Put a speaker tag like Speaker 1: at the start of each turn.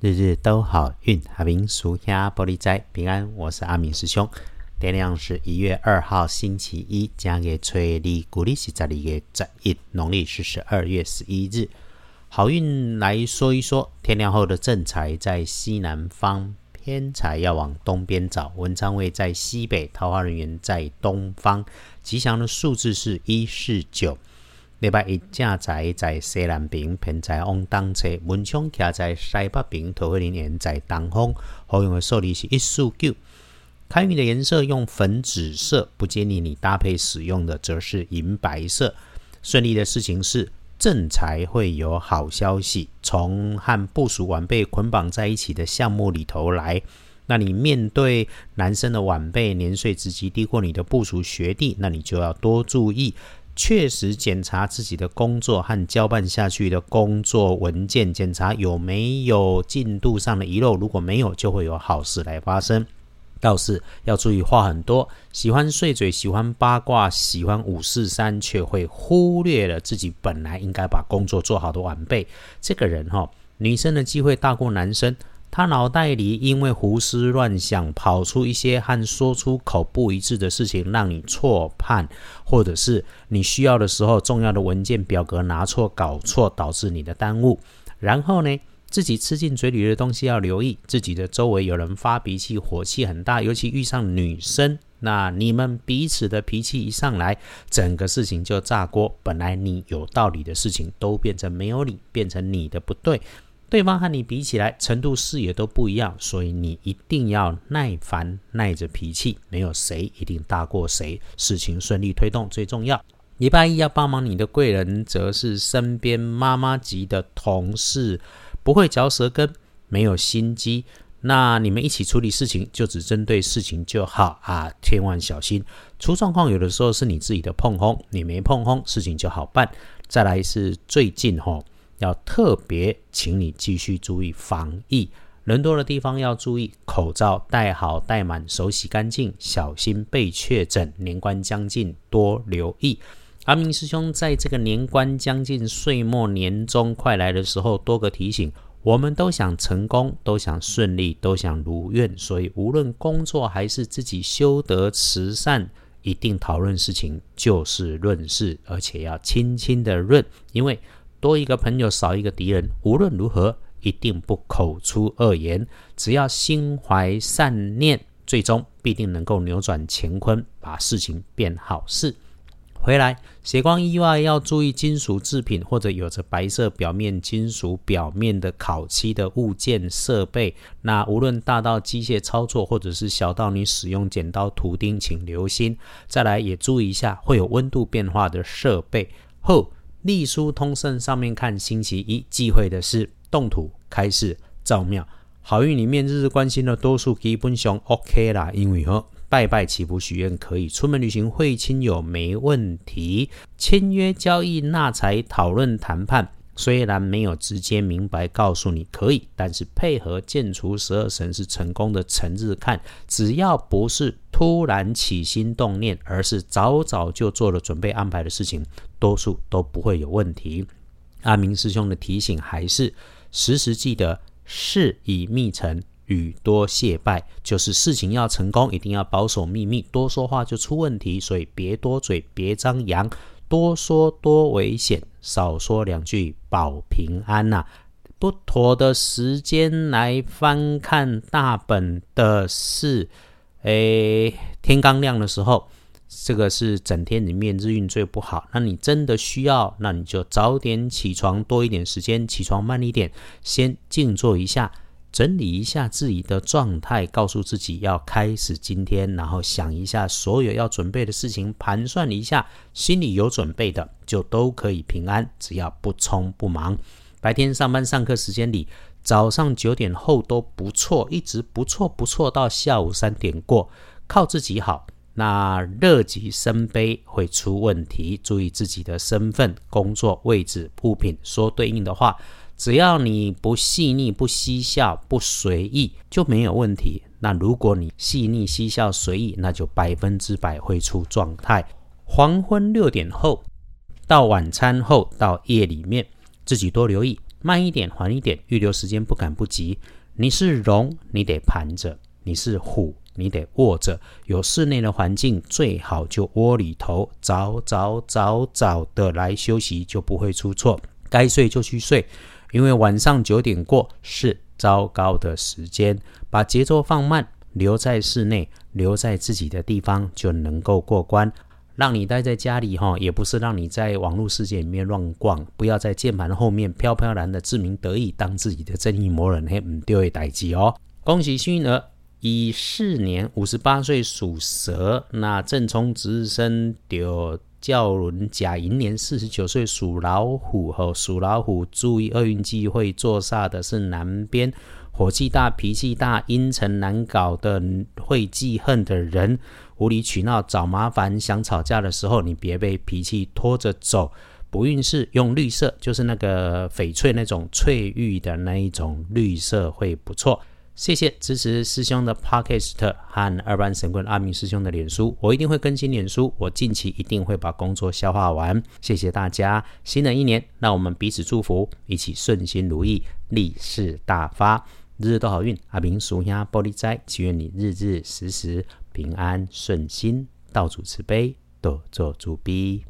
Speaker 1: 日日都好运，阿明属下玻璃斋平安。我是阿明师兄。天亮是一月二号星期一，将给吹历古历是十二月十一，农历是十二月十一日。好运来说一说，天亮后的正财在西南方，偏财要往东边找。文昌位在西北，桃花人员在东方。吉祥的数字是一四九。礼拜一正在在西南边，偏在往东侧；文昌徛在西北边，桃花人缘在东方。好用的数字是一四九。开运的颜色用粉紫色，不建议你搭配使用的则是银白色。顺利的事情是正财会有好消息，从和部属晚辈捆绑在一起的项目里头来。那你面对男生的晚辈年岁职级低过你的部属学弟，那你就要多注意。确实检查自己的工作和交办下去的工作文件，检查有没有进度上的遗漏。如果没有，就会有好事来发生。倒是要注意话很多，喜欢碎嘴，喜欢八卦，喜欢五四三，却会忽略了自己本来应该把工作做好的晚辈。这个人哈，女生的机会大过男生。他脑袋里因为胡思乱想，跑出一些和说出口不一致的事情，让你错判，或者是你需要的时候重要的文件表格拿错、搞错，导致你的耽误。然后呢，自己吃进嘴里的东西要留意，自己的周围有人发脾气、火气很大，尤其遇上女生，那你们彼此的脾气一上来，整个事情就炸锅。本来你有道理的事情，都变成没有理，变成你的不对。对方和你比起来，程度视野都不一样，所以你一定要耐烦，耐着脾气。没有谁一定大过谁，事情顺利推动最重要。礼拜一要帮忙你的贵人，则是身边妈妈级的同事，不会嚼舌根，没有心机。那你们一起处理事情，就只针对事情就好啊，千万小心出状况。有的时候是你自己的碰轰，你没碰轰，事情就好办。再来是最近吼。要特别，请你继续注意防疫，人多的地方要注意口罩戴好戴满，手洗干净，小心被确诊。年关将近，多留意。阿明师兄在这个年关将近、岁末年终快来的时候，多个提醒，我们都想成功，都想顺利，都想如愿，所以无论工作还是自己修德慈善，一定讨论事情就事论事，而且要轻轻的论，因为。多一个朋友，少一个敌人。无论如何，一定不口出恶言。只要心怀善念，最终必定能够扭转乾坤，把事情变好事。回来，血光意外要注意金属制品或者有着白色表面、金属表面的烤漆的物件设备。那无论大到机械操作，或者是小到你使用剪刀、图钉，请留心。再来也注意一下，会有温度变化的设备后。隶书通胜上面看，星期一忌讳的是动土、开市、造庙。好运里面日日关心的多数基本上 OK 啦，因为哦拜拜祈福许愿可以，出门旅行会亲友没问题，签约交易纳财讨论谈判。虽然没有直接明白告诉你可以，但是配合建除十二神是成功的成日看，只要不是突然起心动念，而是早早就做了准备安排的事情，多数都不会有问题。阿明师兄的提醒还是时时记得事以密成，语多谢拜，就是事情要成功，一定要保守秘密，多说话就出问题，所以别多嘴，别张扬。多说多危险，少说两句保平安呐。不妥的时间来翻看大本的是，诶，天刚亮的时候，这个是整天里面日运最不好。那你真的需要，那你就早点起床，多一点时间，起床慢一点，先静坐一下。整理一下自己的状态，告诉自己要开始今天，然后想一下所有要准备的事情，盘算一下，心里有准备的就都可以平安，只要不匆不忙。白天上班上课时间里，早上九点后都不错，一直不错不错到下午三点过，靠自己好。那乐极生悲会出问题，注意自己的身份、工作位置、物品，说对应的话。只要你不细腻、不嬉笑、不随意，就没有问题。那如果你细腻、嬉笑、随意，那就百分之百会出状态。黄昏六点后到晚餐后到夜里面，自己多留意，慢一点，缓一点，预留时间，不赶不急。你是龙，你得盘着；你是虎，你得卧着。有室内的环境，最好就窝里头，早早早早的来休息，就不会出错。该睡就去睡，因为晚上九点过是糟糕的时间。把节奏放慢，留在室内，留在自己的地方，就能够过关。让你待在家里哈，也不是让你在网络世界里面乱逛。不要在键盘后面飘飘然的自鸣得意，当自己的正义魔人，嘿，唔丢会代机哦。恭喜幸运儿，乙巳年五十八岁属蛇。那正冲值日生丢叫轮甲寅年四十九岁属老虎，吼，属老虎注意厄运忌会坐煞的是南边。火气大、脾气大、阴沉难搞的、会记恨的人，无理取闹、找麻烦、想吵架的时候，你别被脾气拖着走。不运势用绿色，就是那个翡翠那种翠玉的那一种绿色会不错。谢谢支持师兄的 Podcast 和二班神棍阿明师兄的脸书，我一定会更新脸书，我近期一定会把工作消化完。谢谢大家，新的一年，让我们彼此祝福，一起顺心如意，利市大发。日日都好运，阿明属下玻璃斋，祈愿你日日时时平安顺心，道主慈悲，多做主逼。